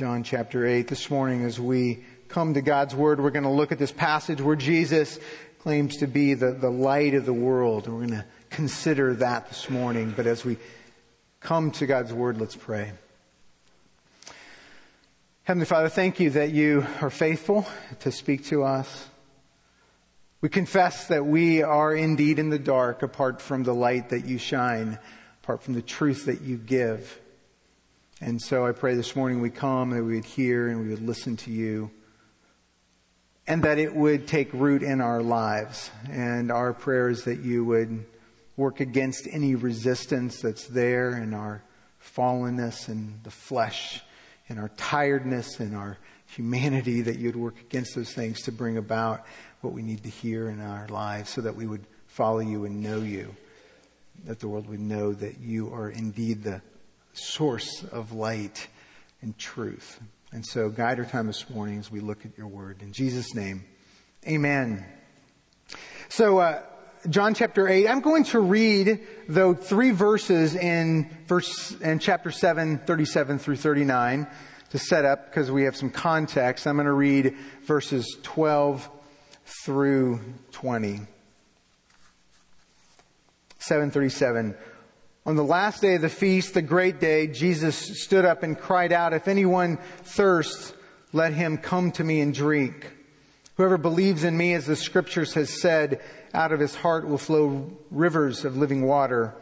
John chapter 8. This morning, as we come to God's Word, we're going to look at this passage where Jesus claims to be the, the light of the world. And We're going to consider that this morning. But as we come to God's Word, let's pray. Heavenly Father, thank you that you are faithful to speak to us. We confess that we are indeed in the dark apart from the light that you shine, apart from the truth that you give. And so I pray this morning we come, that we would hear and we would listen to you, and that it would take root in our lives. And our prayer is that you would work against any resistance that's there in our fallenness and the flesh, in our tiredness and our humanity, that you'd work against those things to bring about what we need to hear in our lives so that we would follow you and know you, that the world would know that you are indeed the source of light and truth. And so guide our time this morning as we look at your word. In Jesus' name, amen. So, uh, John chapter 8, I'm going to read, though, three verses in verse, in chapter 7, 37 through 39 to set up because we have some context. I'm going to read verses 12 through 20. 737. On the last day of the feast, the great day, Jesus stood up and cried out, If anyone thirsts, let him come to me and drink. Whoever believes in me, as the scriptures has said, out of his heart will flow rivers of living water.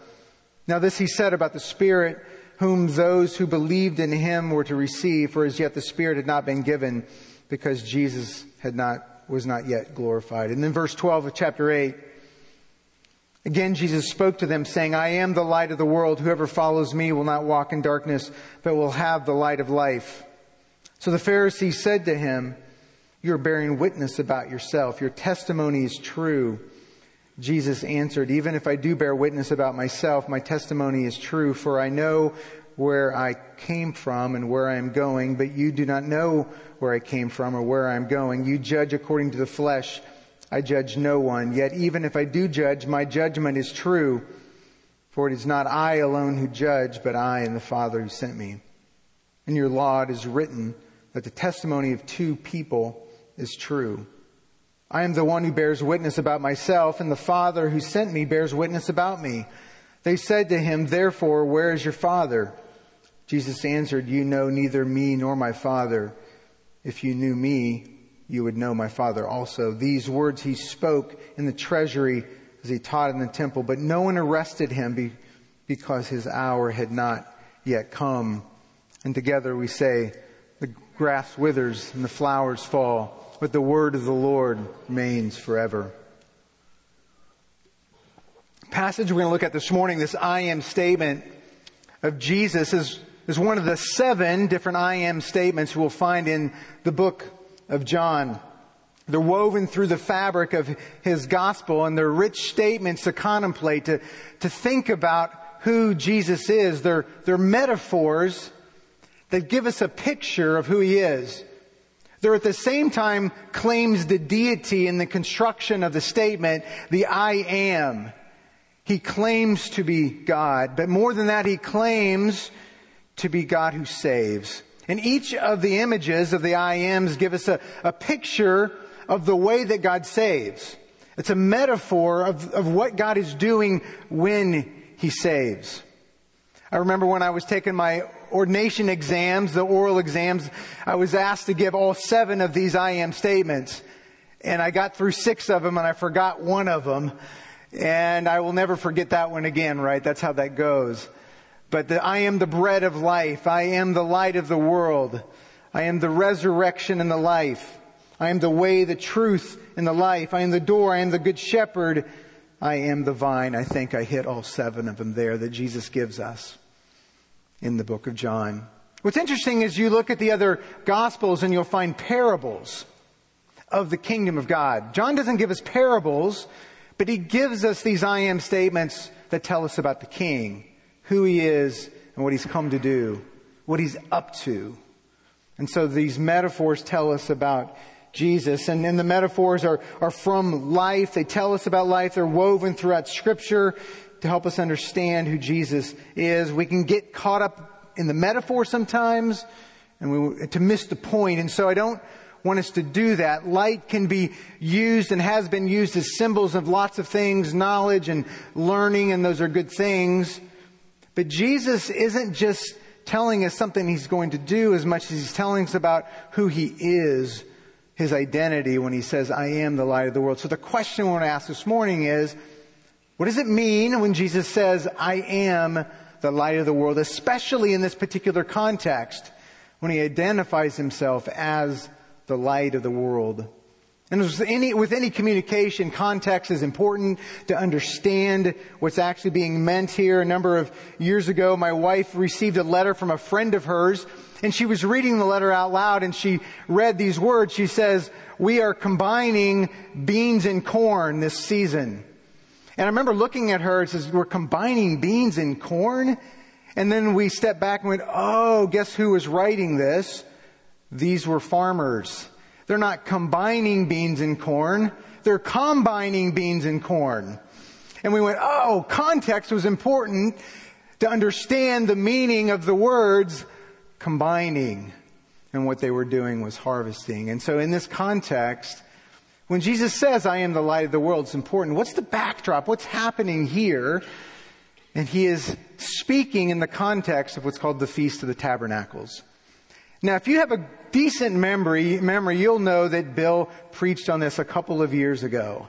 Now this he said about the Spirit, whom those who believed in him were to receive, for as yet the Spirit had not been given, because Jesus had not, was not yet glorified. And then verse 12 of chapter 8, Again, Jesus spoke to them saying, I am the light of the world. Whoever follows me will not walk in darkness, but will have the light of life. So the Pharisees said to him, You are bearing witness about yourself. Your testimony is true. Jesus answered, Even if I do bear witness about myself, my testimony is true, for I know where I came from and where I am going, but you do not know where I came from or where I am going. You judge according to the flesh. I judge no one. Yet even if I do judge, my judgment is true. For it is not I alone who judge, but I and the Father who sent me. In your law it is written that the testimony of two people is true. I am the one who bears witness about myself, and the Father who sent me bears witness about me. They said to him, Therefore, where is your Father? Jesus answered, You know neither me nor my Father. If you knew me, you would know my Father also. These words he spoke in the treasury as he taught in the temple, but no one arrested him because his hour had not yet come. And together we say, the grass withers and the flowers fall, but the word of the Lord remains forever. Passage we're going to look at this morning, this I am statement of Jesus is, is one of the seven different I am statements we'll find in the book of John. They're woven through the fabric of his gospel and they're rich statements to contemplate, to, to think about who Jesus is. They're, they're metaphors that give us a picture of who he is. They're at the same time claims the deity in the construction of the statement, the I am. He claims to be God, but more than that, he claims to be God who saves. And each of the images of the I ams give us a, a picture of the way that God saves. It's a metaphor of, of what God is doing when He saves. I remember when I was taking my ordination exams, the oral exams, I was asked to give all seven of these I am statements. And I got through six of them and I forgot one of them. And I will never forget that one again, right? That's how that goes. But the, I am the bread of life. I am the light of the world. I am the resurrection and the life. I am the way, the truth, and the life. I am the door. I am the good shepherd. I am the vine. I think I hit all seven of them there that Jesus gives us in the book of John. What's interesting is you look at the other gospels and you'll find parables of the kingdom of God. John doesn't give us parables, but he gives us these I am statements that tell us about the king who he is and what he's come to do, what he's up to. And so these metaphors tell us about Jesus. And, and the metaphors are, are from life. They tell us about life. They're woven throughout scripture to help us understand who Jesus is. We can get caught up in the metaphor sometimes and we, to miss the point. And so I don't want us to do that. Light can be used and has been used as symbols of lots of things, knowledge and learning, and those are good things. But Jesus isn't just telling us something he's going to do as much as he's telling us about who he is, his identity when he says, I am the light of the world. So the question we want to ask this morning is, what does it mean when Jesus says, I am the light of the world, especially in this particular context, when he identifies himself as the light of the world? And with any, with any communication, context is important to understand what's actually being meant here. A number of years ago, my wife received a letter from a friend of hers, and she was reading the letter out loud, and she read these words. She says, we are combining beans and corn this season. And I remember looking at her, it says, we're combining beans and corn? And then we stepped back and went, oh, guess who was writing this? These were farmers. They're not combining beans and corn. They're combining beans and corn. And we went, oh, context was important to understand the meaning of the words combining. And what they were doing was harvesting. And so in this context, when Jesus says, I am the light of the world, it's important. What's the backdrop? What's happening here? And he is speaking in the context of what's called the Feast of the Tabernacles. Now, if you have a decent memory, memory, you'll know that Bill preached on this a couple of years ago.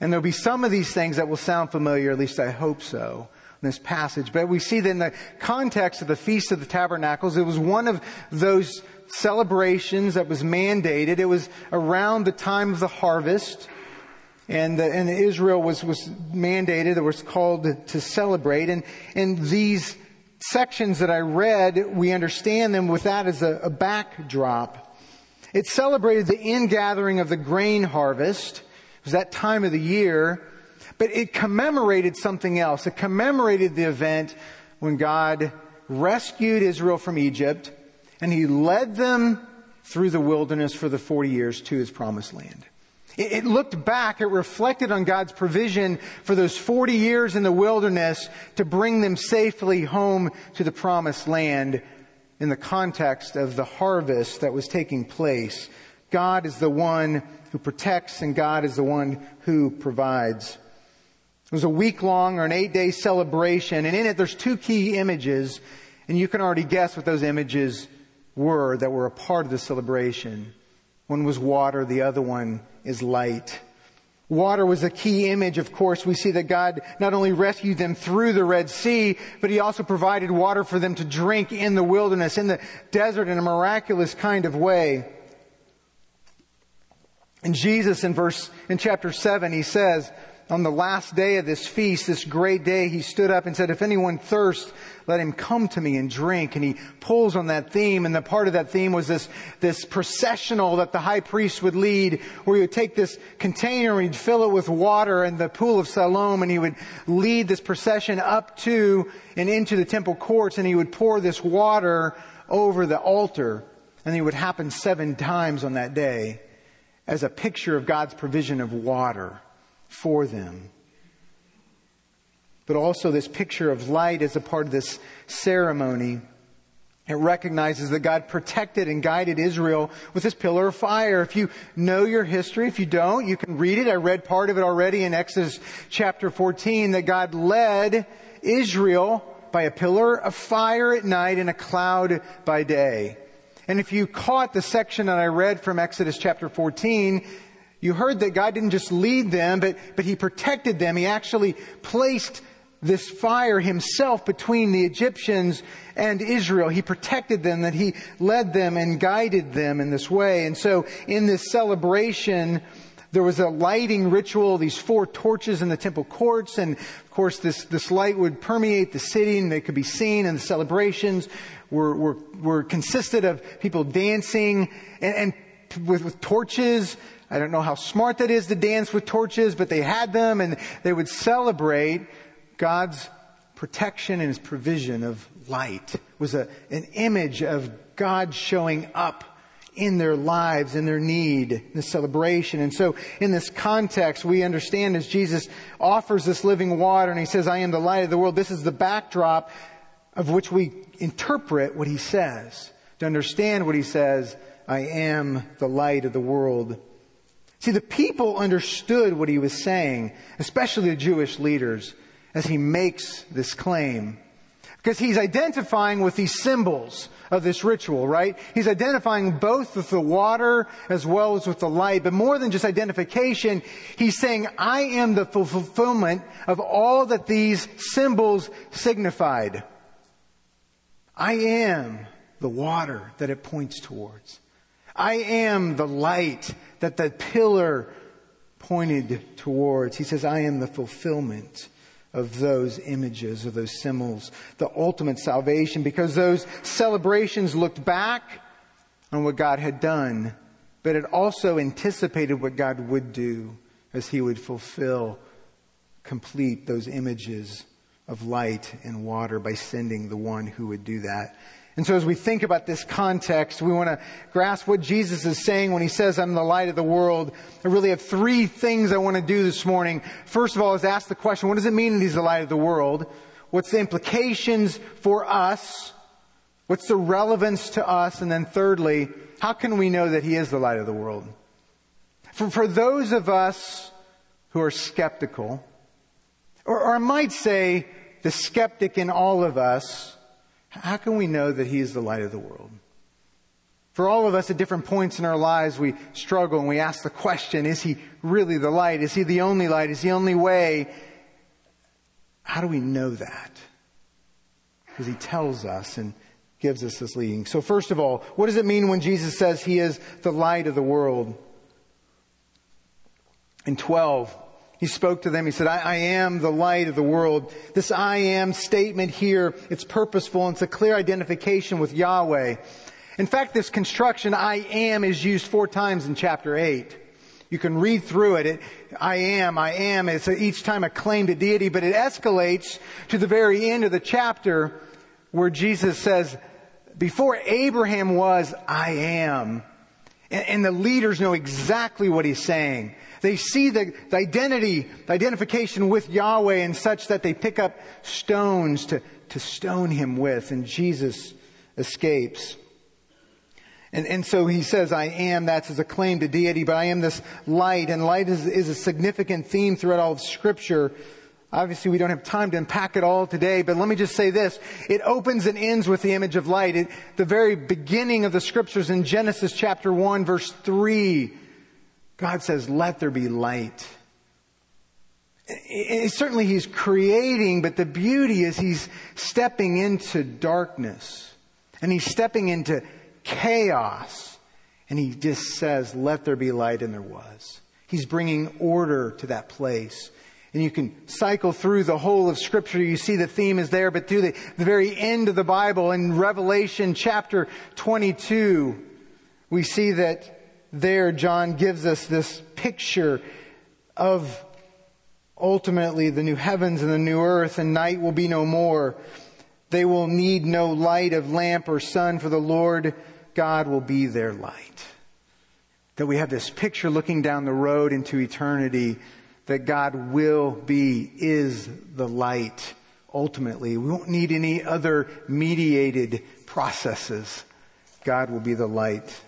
And there'll be some of these things that will sound familiar, at least I hope so, in this passage. But we see that in the context of the Feast of the Tabernacles, it was one of those celebrations that was mandated. It was around the time of the harvest. And, the, and Israel was, was mandated, it was called to celebrate. And, and these sections that I read, we understand them with that as a, a backdrop. It celebrated the ingathering of the grain harvest. It was that time of the year. But it commemorated something else. It commemorated the event when God rescued Israel from Egypt and he led them through the wilderness for the 40 years to his promised land. It looked back, it reflected on God's provision for those 40 years in the wilderness to bring them safely home to the promised land in the context of the harvest that was taking place. God is the one who protects and God is the one who provides. It was a week long or an eight day celebration and in it there's two key images and you can already guess what those images were that were a part of the celebration. One was water, the other one is light. Water was a key image, of course. We see that God not only rescued them through the Red Sea, but He also provided water for them to drink in the wilderness, in the desert in a miraculous kind of way. And Jesus in verse, in chapter 7, He says, on the last day of this feast, this great day, he stood up and said, if anyone thirsts, let him come to me and drink. And he pulls on that theme. And the part of that theme was this, this processional that the high priest would lead, where he would take this container and he'd fill it with water in the pool of Siloam and he would lead this procession up to and into the temple courts and he would pour this water over the altar. And it would happen seven times on that day as a picture of God's provision of water for them. But also this picture of light as a part of this ceremony. It recognizes that God protected and guided Israel with this pillar of fire. If you know your history, if you don't, you can read it. I read part of it already in Exodus chapter 14 that God led Israel by a pillar of fire at night and a cloud by day. And if you caught the section that I read from Exodus chapter 14, you heard that God didn't just lead them, but, but He protected them. He actually placed this fire himself between the Egyptians and Israel. He protected them, that he led them and guided them in this way. And so in this celebration, there was a lighting ritual, these four torches in the temple courts, and of course this, this light would permeate the city and they could be seen and the celebrations were, were, were consisted of people dancing and, and with, with torches I don't know how smart that is to dance with torches, but they had them and they would celebrate God's protection and his provision of light. It was a, an image of God showing up in their lives, in their need, in the celebration. And so in this context, we understand as Jesus offers this living water and he says, I am the light of the world, this is the backdrop of which we interpret what he says. to understand what he says, I am the light of the world. See, the people understood what he was saying, especially the Jewish leaders, as he makes this claim. Because he's identifying with these symbols of this ritual, right? He's identifying both with the water as well as with the light. But more than just identification, he's saying, I am the fulfillment of all that these symbols signified. I am the water that it points towards. I am the light that the pillar pointed towards. He says, I am the fulfillment of those images, of those symbols, the ultimate salvation, because those celebrations looked back on what God had done, but it also anticipated what God would do as He would fulfill, complete those images of light and water by sending the one who would do that. And so as we think about this context, we want to grasp what Jesus is saying when he says, I'm the light of the world. I really have three things I want to do this morning. First of all is ask the question, what does it mean that he's the light of the world? What's the implications for us? What's the relevance to us? And then thirdly, how can we know that he is the light of the world? For, for those of us who are skeptical, or, or I might say the skeptic in all of us, how can we know that He is the light of the world? For all of us at different points in our lives, we struggle and we ask the question, is He really the light? Is He the only light? Is He the only way? How do we know that? Because He tells us and gives us this leading. So first of all, what does it mean when Jesus says He is the light of the world? In 12, he spoke to them. He said, I, I, am the light of the world. This I am statement here, it's purposeful and it's a clear identification with Yahweh. In fact, this construction, I am, is used four times in chapter 8. You can read through it. it I am, I am. It's a, each time a claim to deity, but it escalates to the very end of the chapter where Jesus says, before Abraham was, I am. And, and the leaders know exactly what he's saying. They see the, the identity, the identification with Yahweh and such that they pick up stones to, to stone him with, and Jesus escapes. And, and so he says, I am, that's a claim to deity, but I am this light, and light is, is a significant theme throughout all of scripture. Obviously, we don't have time to unpack it all today, but let me just say this. It opens and ends with the image of light. It, the very beginning of the scriptures in Genesis chapter 1 verse 3 God says, let there be light. And certainly he's creating, but the beauty is he's stepping into darkness and he's stepping into chaos and he just says, let there be light and there was. He's bringing order to that place. And you can cycle through the whole of scripture. You see the theme is there, but through the, the very end of the Bible in Revelation chapter 22, we see that there, John gives us this picture of ultimately the new heavens and the new earth, and night will be no more. They will need no light of lamp or sun, for the Lord God will be their light. That we have this picture looking down the road into eternity that God will be, is the light ultimately. We won't need any other mediated processes. God will be the light.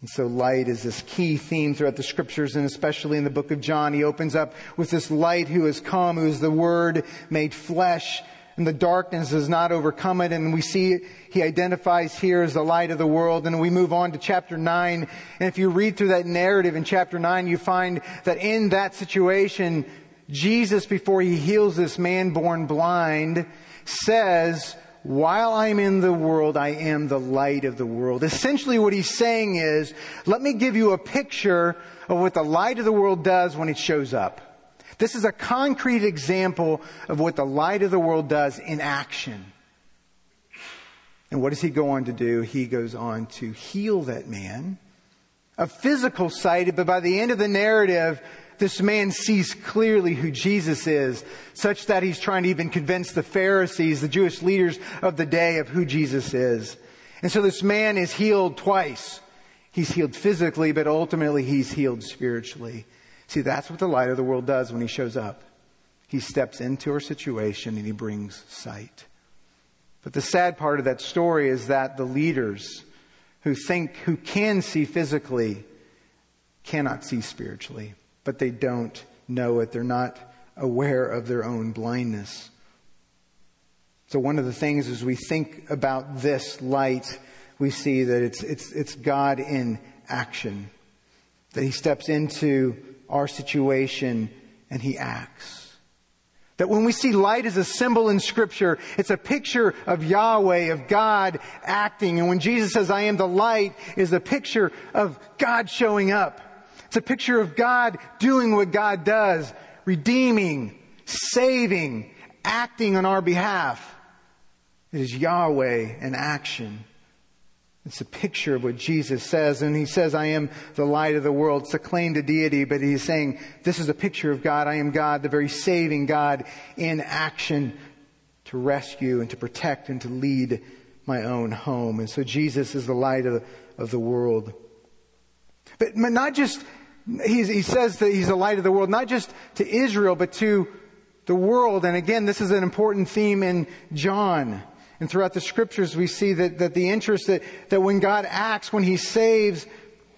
And so light is this key theme throughout the scriptures and especially in the book of John. He opens up with this light who has come, who is the word made flesh and the darkness has not overcome it. And we see he identifies here as the light of the world. And we move on to chapter nine. And if you read through that narrative in chapter nine, you find that in that situation, Jesus, before he heals this man born blind, says, while I'm in the world, I am the light of the world. Essentially what he's saying is, let me give you a picture of what the light of the world does when it shows up. This is a concrete example of what the light of the world does in action. And what does he go on to do? He goes on to heal that man. A physical sight, but by the end of the narrative, this man sees clearly who Jesus is, such that he's trying to even convince the Pharisees, the Jewish leaders of the day, of who Jesus is. And so this man is healed twice. He's healed physically, but ultimately he's healed spiritually. See, that's what the light of the world does when he shows up. He steps into our situation and he brings sight. But the sad part of that story is that the leaders who think, who can see physically, cannot see spiritually, but they don't know it. They're not aware of their own blindness. So one of the things as we think about this light, we see that it's, it's, it's God in action. That He steps into our situation and He acts. That when we see light as a symbol in scripture, it's a picture of Yahweh, of God acting. And when Jesus says, I am the light, is a picture of God showing up. It's a picture of God doing what God does, redeeming, saving, acting on our behalf. It is Yahweh in action. It's a picture of what Jesus says. And he says, I am the light of the world. It's a claim to deity, but he's saying, this is a picture of God. I am God, the very saving God in action to rescue and to protect and to lead my own home. And so Jesus is the light of, of the world. But not just, he says that he's the light of the world, not just to Israel, but to the world. And again, this is an important theme in John. And throughout the scriptures, we see that, that the interest that, that when God acts, when He saves,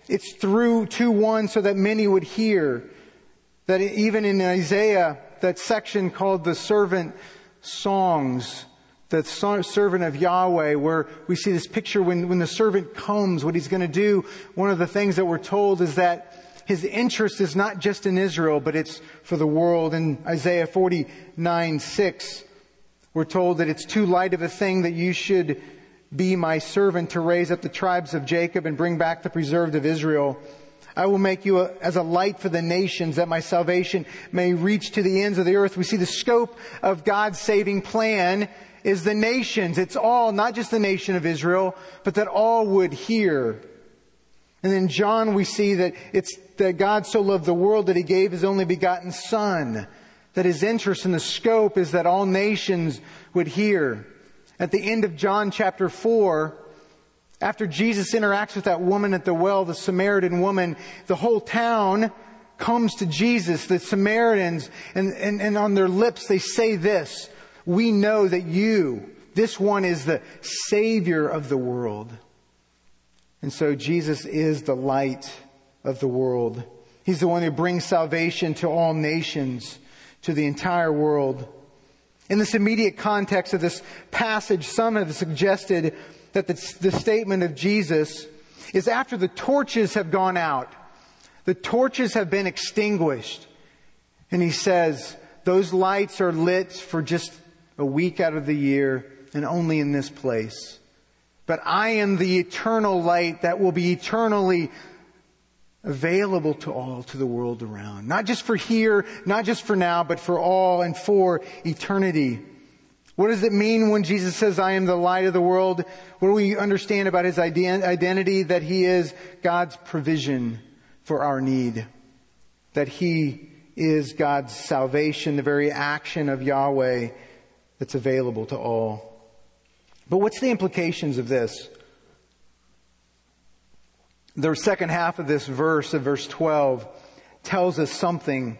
it's through to one so that many would hear. That even in Isaiah, that section called the servant songs, the servant of Yahweh, where we see this picture when, when the servant comes, what he's going to do. One of the things that we're told is that his interest is not just in Israel, but it's for the world. In Isaiah 49, 6, we're told that it's too light of a thing that you should be my servant to raise up the tribes of Jacob and bring back the preserved of Israel. I will make you a, as a light for the nations that my salvation may reach to the ends of the earth. We see the scope of God's saving plan is the nations. It's all, not just the nation of Israel, but that all would hear. And in John we see that it's that God so loved the world that he gave his only begotten son that his interest in the scope is that all nations would hear. At the end of John chapter 4, after Jesus interacts with that woman at the well, the Samaritan woman, the whole town comes to Jesus, the Samaritans, and, and, and on their lips they say this, we know that you, this one is the Savior of the world. And so Jesus is the light of the world. He's the one who brings salvation to all nations to the entire world. In this immediate context of this passage, some have suggested that the, the statement of Jesus is after the torches have gone out. The torches have been extinguished. And he says, those lights are lit for just a week out of the year and only in this place. But I am the eternal light that will be eternally available to all, to the world around. Not just for here, not just for now, but for all and for eternity. What does it mean when Jesus says, I am the light of the world? What do we understand about his identity? That he is God's provision for our need. That he is God's salvation, the very action of Yahweh that's available to all. But what's the implications of this? the second half of this verse, of verse 12, tells us something.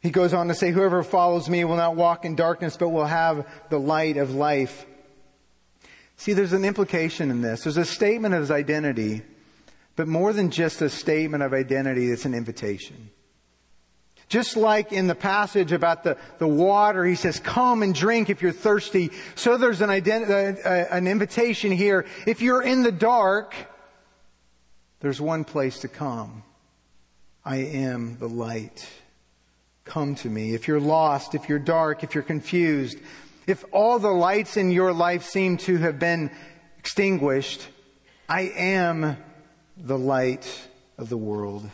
He goes on to say, whoever follows me will not walk in darkness, but will have the light of life. See, there's an implication in this. There's a statement of his identity, but more than just a statement of identity, it's an invitation. Just like in the passage about the, the water, he says, come and drink if you're thirsty. So there's an, ident- uh, uh, an invitation here. If you're in the dark, there's one place to come. I am the light. Come to me. If you're lost, if you're dark, if you're confused, if all the lights in your life seem to have been extinguished, I am the light of the world.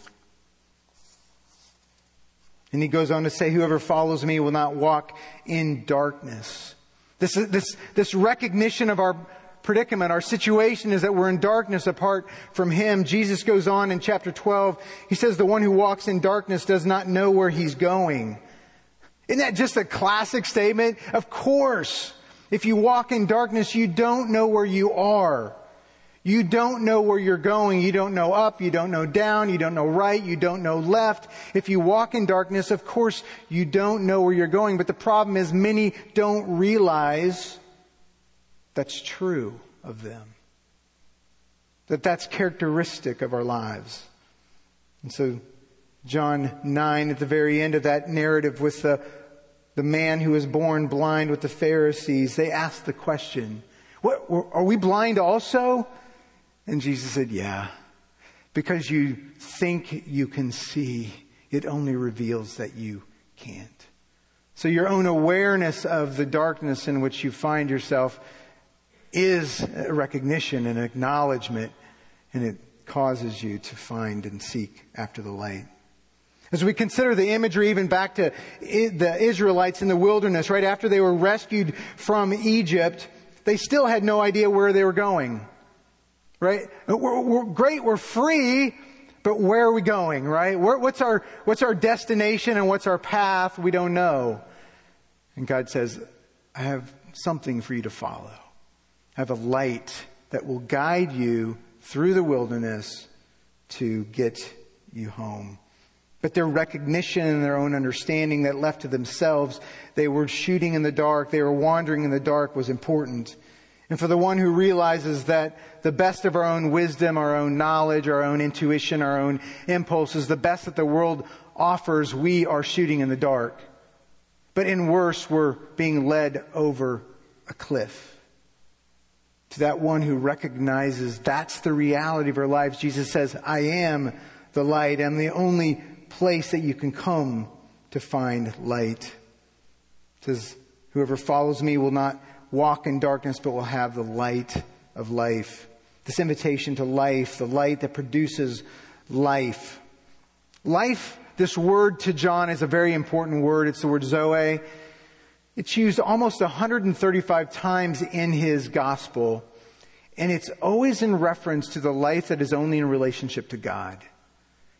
And he goes on to say, whoever follows me will not walk in darkness. This, is this, this recognition of our predicament, our situation is that we're in darkness apart from Him. Jesus goes on in chapter 12. He says, the one who walks in darkness does not know where he's going. Isn't that just a classic statement? Of course. If you walk in darkness, you don't know where you are. You don't know where you're going. You don't know up. You don't know down. You don't know right. You don't know left. If you walk in darkness, of course, you don't know where you're going. But the problem is many don't realize that's true of them. That that's characteristic of our lives. And so John 9 at the very end of that narrative with the, the man who was born blind with the Pharisees, they asked the question, what, are we blind also? And Jesus said, yeah. Because you think you can see, it only reveals that you can't. So your own awareness of the darkness in which you find yourself is a recognition and acknowledgement, and it causes you to find and seek after the light. As we consider the imagery even back to the Israelites in the wilderness, right after they were rescued from Egypt, they still had no idea where they were going. Right? We're, we're great, we're free, but where are we going, right? Where, what's our, what's our destination and what's our path? We don't know. And God says, I have something for you to follow. I have a light that will guide you through the wilderness to get you home. But their recognition and their own understanding that left to themselves, they were shooting in the dark, they were wandering in the dark was important. And for the one who realizes that the best of our own wisdom, our own knowledge, our own intuition, our own impulses, the best that the world offers, we are shooting in the dark. But in worse, we're being led over a cliff. To that one who recognizes that's the reality of our lives, Jesus says, I am the light. I'm the only place that you can come to find light. It says, whoever follows me will not walk in darkness, but will have the light of life. This invitation to life, the light that produces life. Life, this word to John is a very important word. It's the word Zoe. It's used almost 135 times in his gospel, and it's always in reference to the life that is only in relationship to God.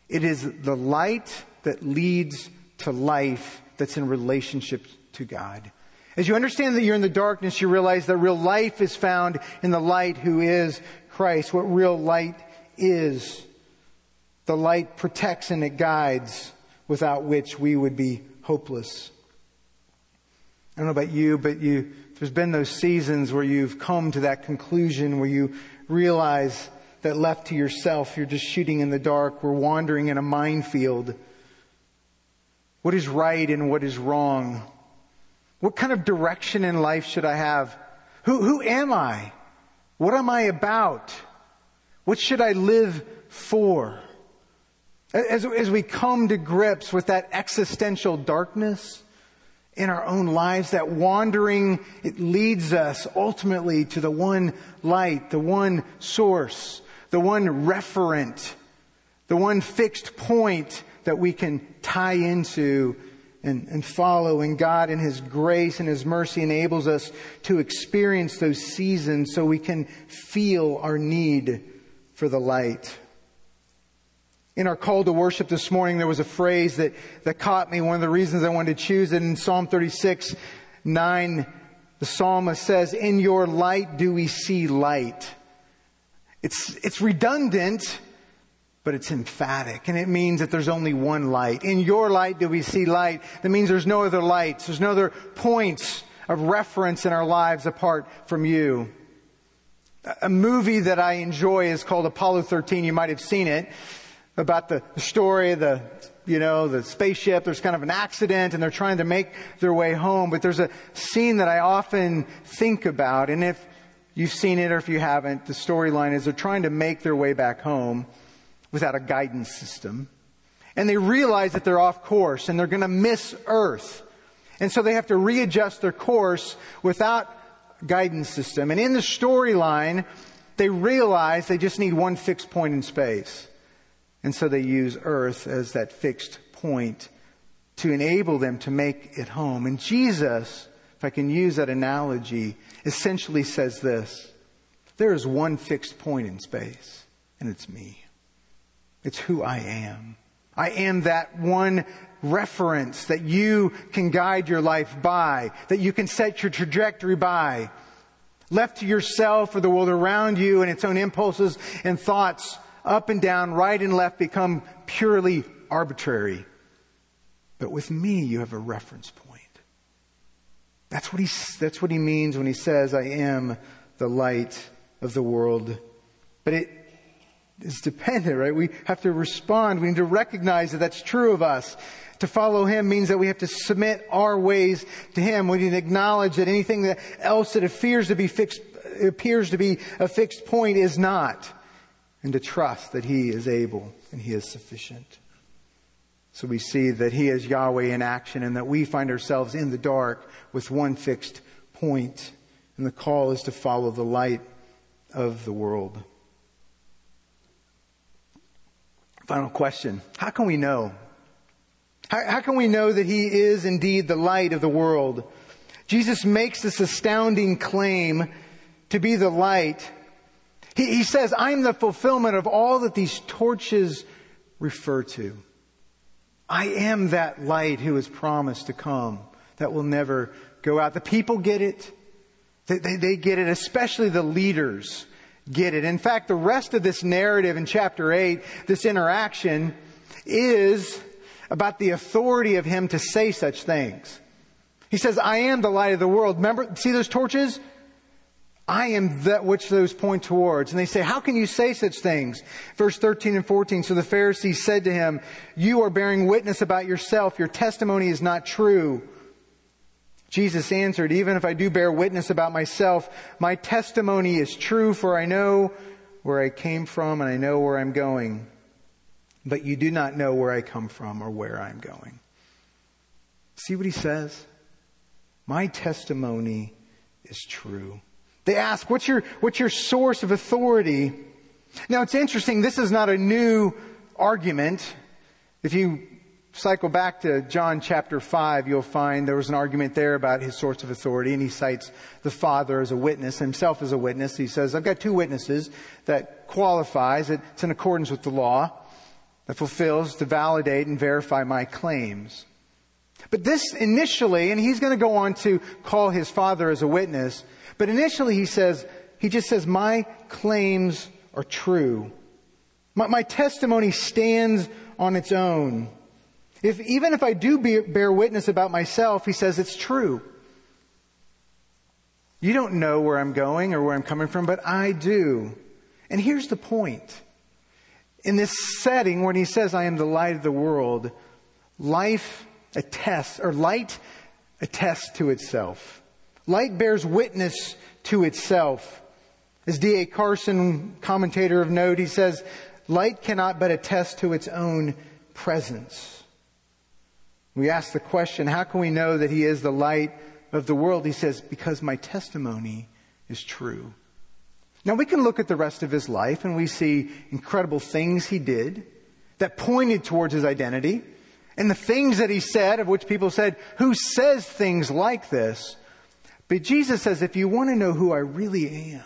It is the light that leads to life that's in relationship to God. As you understand that you're in the darkness, you realize that real life is found in the light who is Christ. What real light is. The light protects and it guides, without which we would be hopeless. I don't know about you, but you, there's been those seasons where you've come to that conclusion where you realize that left to yourself, you're just shooting in the dark. We're wandering in a minefield. What is right and what is wrong? What kind of direction in life should I have? Who, who am I? What am I about? What should I live for? As, as we come to grips with that existential darkness in our own lives, that wandering, it leads us ultimately to the one light, the one source, the one referent, the one fixed point that we can tie into and, and follow. And God, in His grace and His mercy, enables us to experience those seasons so we can feel our need for the light. In our call to worship this morning, there was a phrase that, that caught me. One of the reasons I wanted to choose it in Psalm 36, 9, the psalmist says, In your light do we see light. It's, it's redundant, but it's emphatic and it means that there's only one light. In your light do we see light. That means there's no other lights. There's no other points of reference in our lives apart from you. A movie that I enjoy is called Apollo 13. You might have seen it about the story of the, you know, the spaceship. There's kind of an accident and they're trying to make their way home. But there's a scene that I often think about. And if you've seen it or if you haven't, the storyline is they're trying to make their way back home without a guidance system. And they realize that they're off course and they're going to miss Earth. And so they have to readjust their course without guidance system. And in the storyline, they realize they just need one fixed point in space. And so they use Earth as that fixed point to enable them to make it home. And Jesus, if I can use that analogy, essentially says this. There is one fixed point in space, and it's me. It's who I am. I am that one reference that you can guide your life by, that you can set your trajectory by. Left to yourself or the world around you and its own impulses and thoughts, up and down, right and left become purely arbitrary. But with me, you have a reference point. That's what he, that's what he means when he says, I am the light of the world. But it is dependent, right? We have to respond. We need to recognize that that's true of us. To follow Him means that we have to submit our ways to Him. We need to acknowledge that anything that else that appears to be fixed, appears to be a fixed point is not. And to trust that He is able and He is sufficient. So we see that He is Yahweh in action and that we find ourselves in the dark with one fixed point. And the call is to follow the light of the world. Final question. How can we know how, how can we know that he is indeed the light of the world? Jesus makes this astounding claim to be the light. He, he says, I'm the fulfillment of all that these torches refer to. I am that light who is promised to come that will never go out. The people get it. They, they, they, get it, especially the leaders get it. In fact, the rest of this narrative in chapter 8, this interaction, is about the authority of him to say such things. He says, I am the light of the world. Remember, see those torches? I am that which those point towards. And they say, how can you say such things? Verse 13 and 14. So the Pharisees said to him, you are bearing witness about yourself. Your testimony is not true. Jesus answered, even if I do bear witness about myself, my testimony is true for I know where I came from and I know where I'm going but you do not know where I come from or where I'm going. See what he says? My testimony is true. They ask, what's your, what's your source of authority? Now it's interesting, this is not a new argument. If you cycle back to John chapter 5, you'll find there was an argument there about his source of authority, and he cites the Father as a witness, himself as a witness. He says, I've got two witnesses that qualifies, it's in accordance with the law that fulfills to validate and verify my claims. But this initially, and he's going to go on to call his father as a witness, but initially he says, he just says, my claims are true. My, my testimony stands on its own. If, even if I do be, bear witness about myself, he says it's true. You don't know where I'm going or where I'm coming from, but I do. And here's the point in this setting when he says, I am the light of the world, life attests, or light attests to itself. Light bears witness to itself. As D.A. Carson, commentator of note, he says, light cannot but attest to its own presence. We ask the question, how can we know that he is the light of the world? He says, because my testimony is true. Now we can look at the rest of his life and we see incredible things he did that pointed towards his identity and the things that he said of which people said, who says things like this? But Jesus says, if you want to know who I really am,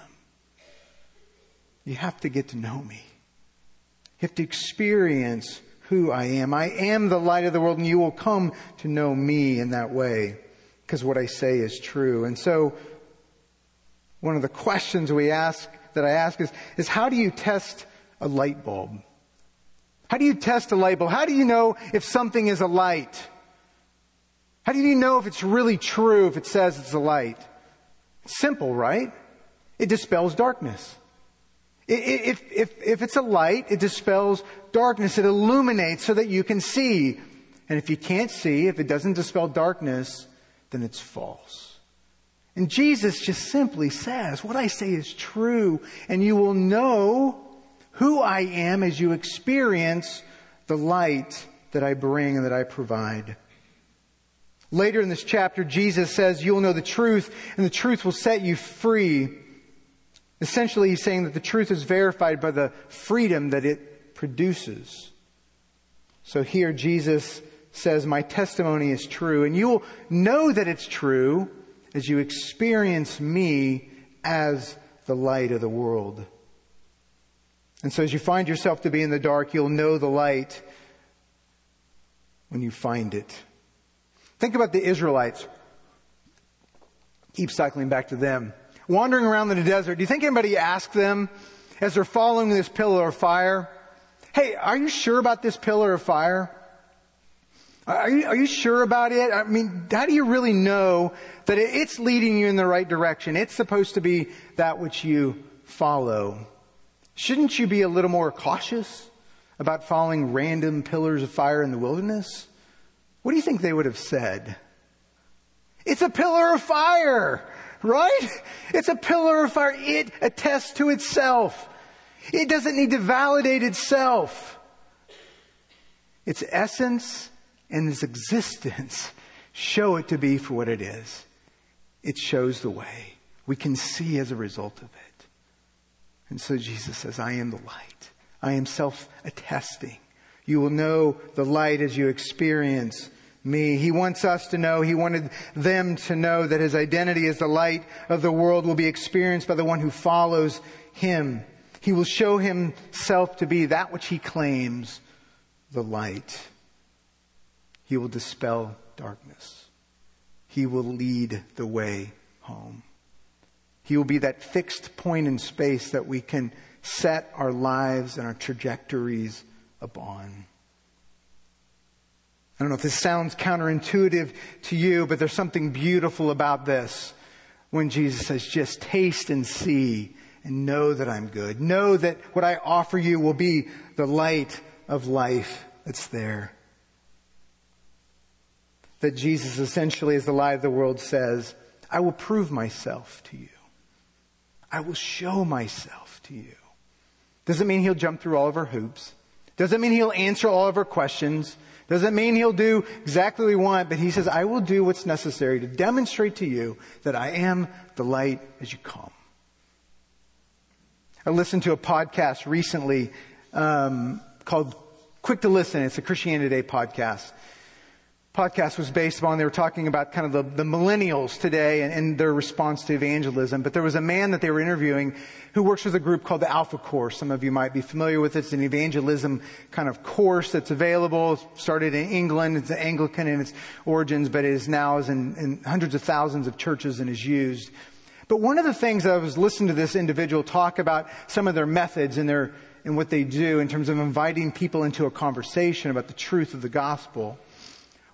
you have to get to know me. You have to experience who I am. I am the light of the world and you will come to know me in that way because what I say is true. And so one of the questions we ask, that I ask is, is how do you test a light bulb? How do you test a light bulb? How do you know if something is a light? How do you know if it's really true if it says it's a light? simple, right? It dispels darkness. If, if, if it's a light, it dispels darkness. It illuminates so that you can see. And if you can't see, if it doesn't dispel darkness, then it's false. And Jesus just simply says, what I say is true, and you will know who I am as you experience the light that I bring and that I provide. Later in this chapter, Jesus says, you'll know the truth, and the truth will set you free. Essentially, he's saying that the truth is verified by the freedom that it produces. So here, Jesus says, my testimony is true, and you will know that it's true as you experience me as the light of the world. And so as you find yourself to be in the dark, you'll know the light when you find it. Think about the Israelites. Keep cycling back to them. Wandering around in the desert, do you think anybody asked them as they're following this pillar of fire, hey, are you sure about this pillar of fire? Are you, are you sure about it? I mean, how do you really know that it's leading you in the right direction? It's supposed to be that which you follow. Shouldn't you be a little more cautious about following random pillars of fire in the wilderness? What do you think they would have said? It's a pillar of fire, right? It's a pillar of fire. It attests to itself. It doesn't need to validate itself. Its essence and its existence show it to be for what it is. It shows the way. We can see as a result of it. And so Jesus says, I am the light. I am self attesting. You will know the light as you experience me. He wants us to know, he wanted them to know that his identity as the light of the world will be experienced by the one who follows him. He will show himself to be that which he claims, the light. He will dispel darkness. He will lead the way home. He will be that fixed point in space that we can set our lives and our trajectories upon. I don't know if this sounds counterintuitive to you, but there's something beautiful about this when Jesus says, just taste and see and know that I'm good. Know that what I offer you will be the light of life that's there. That Jesus essentially, as the light of the world says, I will prove myself to you. I will show myself to you. Doesn't mean he'll jump through all of our hoops. Doesn't mean he'll answer all of our questions. Doesn't mean he'll do exactly what we want, but he says, I will do what's necessary to demonstrate to you that I am the light as you come. I listened to a podcast recently um, called Quick to Listen. It's a Christianity Today podcast podcast was based upon, they were talking about kind of the, the millennials today and, and, their response to evangelism. But there was a man that they were interviewing who works with a group called the Alpha Course. Some of you might be familiar with it. It's an evangelism kind of course that's available. Started in England. It's Anglican in its origins, but it is now is in, in hundreds of thousands of churches and is used. But one of the things I was listening to this individual talk about some of their methods and their, and what they do in terms of inviting people into a conversation about the truth of the gospel.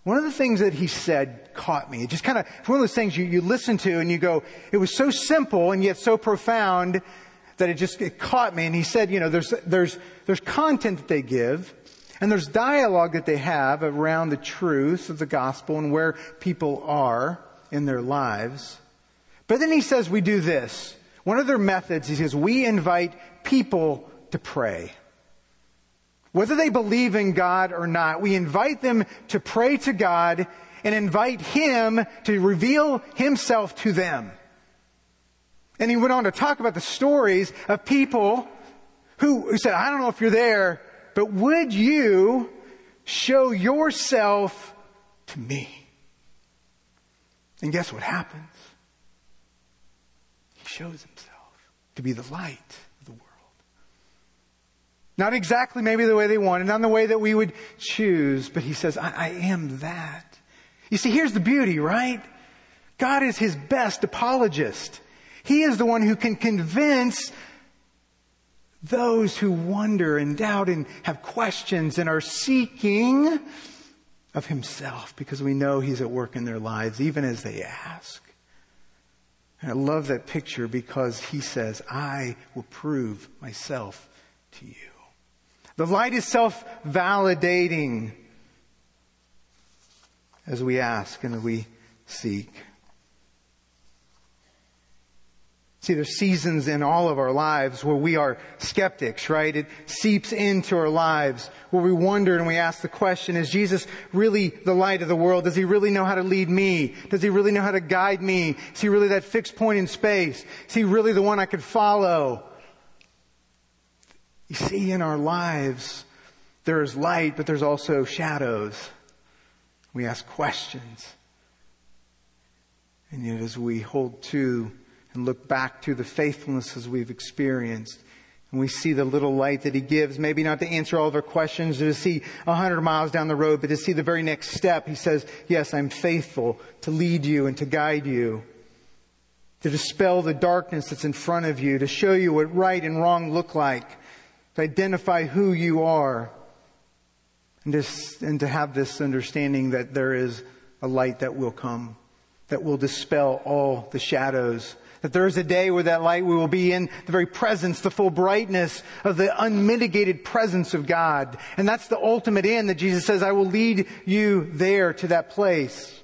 One of the things that he said caught me. It just kind of, one of those things you, you listen to and you go, it was so simple and yet so profound that it just, it caught me. And he said, you know, there's, there's, there's content that they give and there's dialogue that they have around the truth of the gospel and where people are in their lives. But then he says we do this. One of their methods, he says, we invite people to pray. Whether they believe in God or not, we invite them to pray to God and invite Him to reveal Himself to them. And he went on to talk about the stories of people who, who said, I don't know if you're there, but would you show yourself to me? And guess what happens? He shows himself to be the light not exactly maybe the way they wanted, not the way that we would choose, but he says, I, I am that. You see, here's the beauty, right? God is his best apologist. He is the one who can convince those who wonder and doubt and have questions and are seeking of himself because we know he's at work in their lives even as they ask. And I love that picture because he says, I will prove myself to you. The light is self-validating as we ask and we seek. See, there's seasons in all of our lives where we are skeptics, right? It seeps into our lives where we wonder and we ask the question, is Jesus really the light of the world? Does he really know how to lead me? Does he really know how to guide me? Is he really that fixed point in space? Is he really the one I could follow? You see, in our lives, there is light, but there's also shadows. We ask questions. And yet, as we hold to and look back to the faithfulnesses we've experienced, and we see the little light that He gives, maybe not to answer all of our questions or to see a hundred miles down the road, but to see the very next step, He says, Yes, I'm faithful to lead you and to guide you, to dispel the darkness that's in front of you, to show you what right and wrong look like to identify who you are. And, just, and to have this understanding that there is a light that will come, that will dispel all the shadows. That there is a day where that light we will be in the very presence, the full brightness of the unmitigated presence of God. And that's the ultimate end that Jesus says, I will lead you there to that place.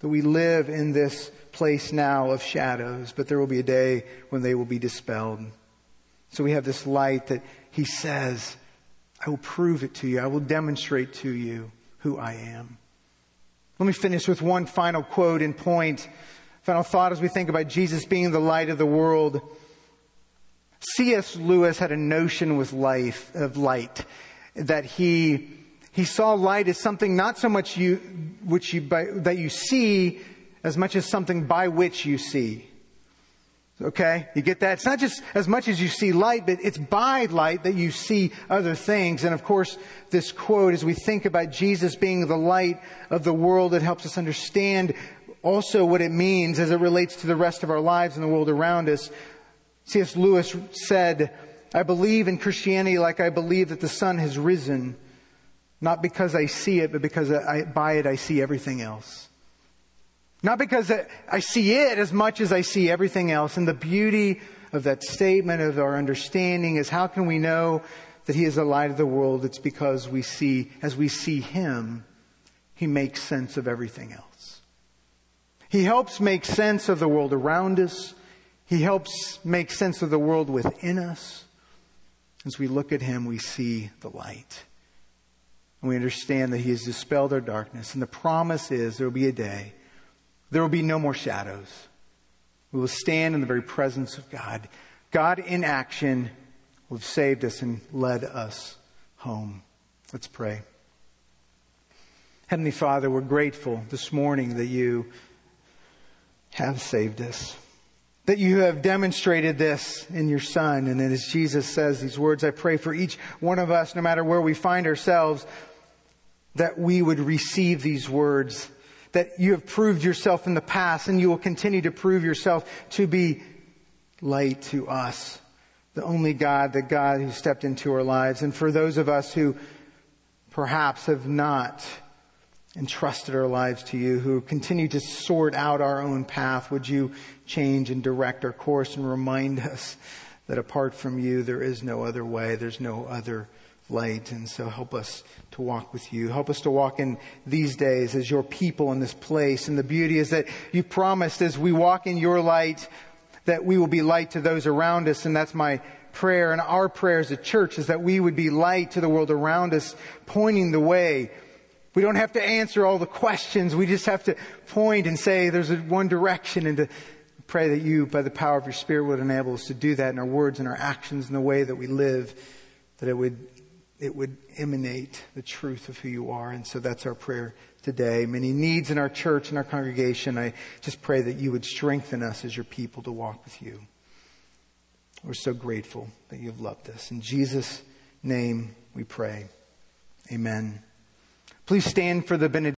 That we live in this place now of shadows, but there will be a day when they will be dispelled. So we have this light that he says, I will prove it to you. I will demonstrate to you who I am. Let me finish with one final quote and point. Final thought as we think about Jesus being the light of the world. C.S. Lewis had a notion with life, of light, that he, he saw light as something not so much you, which you, by, that you see, as much as something by which you see. Okay? You get that? It's not just as much as you see light, but it's by light that you see other things. And of course, this quote, as we think about Jesus being the light of the world, it helps us understand also what it means as it relates to the rest of our lives and the world around us. C.S. Lewis said, I believe in Christianity like I believe that the sun has risen, not because I see it, but because I, by it I see everything else. Not because I see it as much as I see everything else. And the beauty of that statement of our understanding is how can we know that He is the light of the world? It's because we see, as we see Him, He makes sense of everything else. He helps make sense of the world around us. He helps make sense of the world within us. As we look at Him, we see the light. And we understand that He has dispelled our darkness. And the promise is there will be a day there will be no more shadows. We will stand in the very presence of God. God in action will have saved us and led us home. Let's pray. Heavenly Father, we're grateful this morning that you have saved us. That you have demonstrated this in your Son. And then as Jesus says these words, I pray for each one of us, no matter where we find ourselves, that we would receive these words that you have proved yourself in the past and you will continue to prove yourself to be light to us. The only God, the God who stepped into our lives. And for those of us who perhaps have not entrusted our lives to you, who continue to sort out our own path, would you change and direct our course and remind us that apart from you, there is no other way, there's no other light. And so help us to walk with you. Help us to walk in these days as your people in this place. And the beauty is that you promised as we walk in your light that we will be light to those around us. And that's my prayer and our prayer as a church is that we would be light to the world around us, pointing the way. We don't have to answer all the questions. We just have to point and say there's one direction and to pray that you, by the power of your Spirit, would enable us to do that in our words and our actions and the way that we live, that it would it would emanate the truth of who you are. And so that's our prayer today. Many needs in our church and our congregation. I just pray that you would strengthen us as your people to walk with you. We're so grateful that you've loved us. In Jesus' name we pray. Amen. Please stand for the benediction.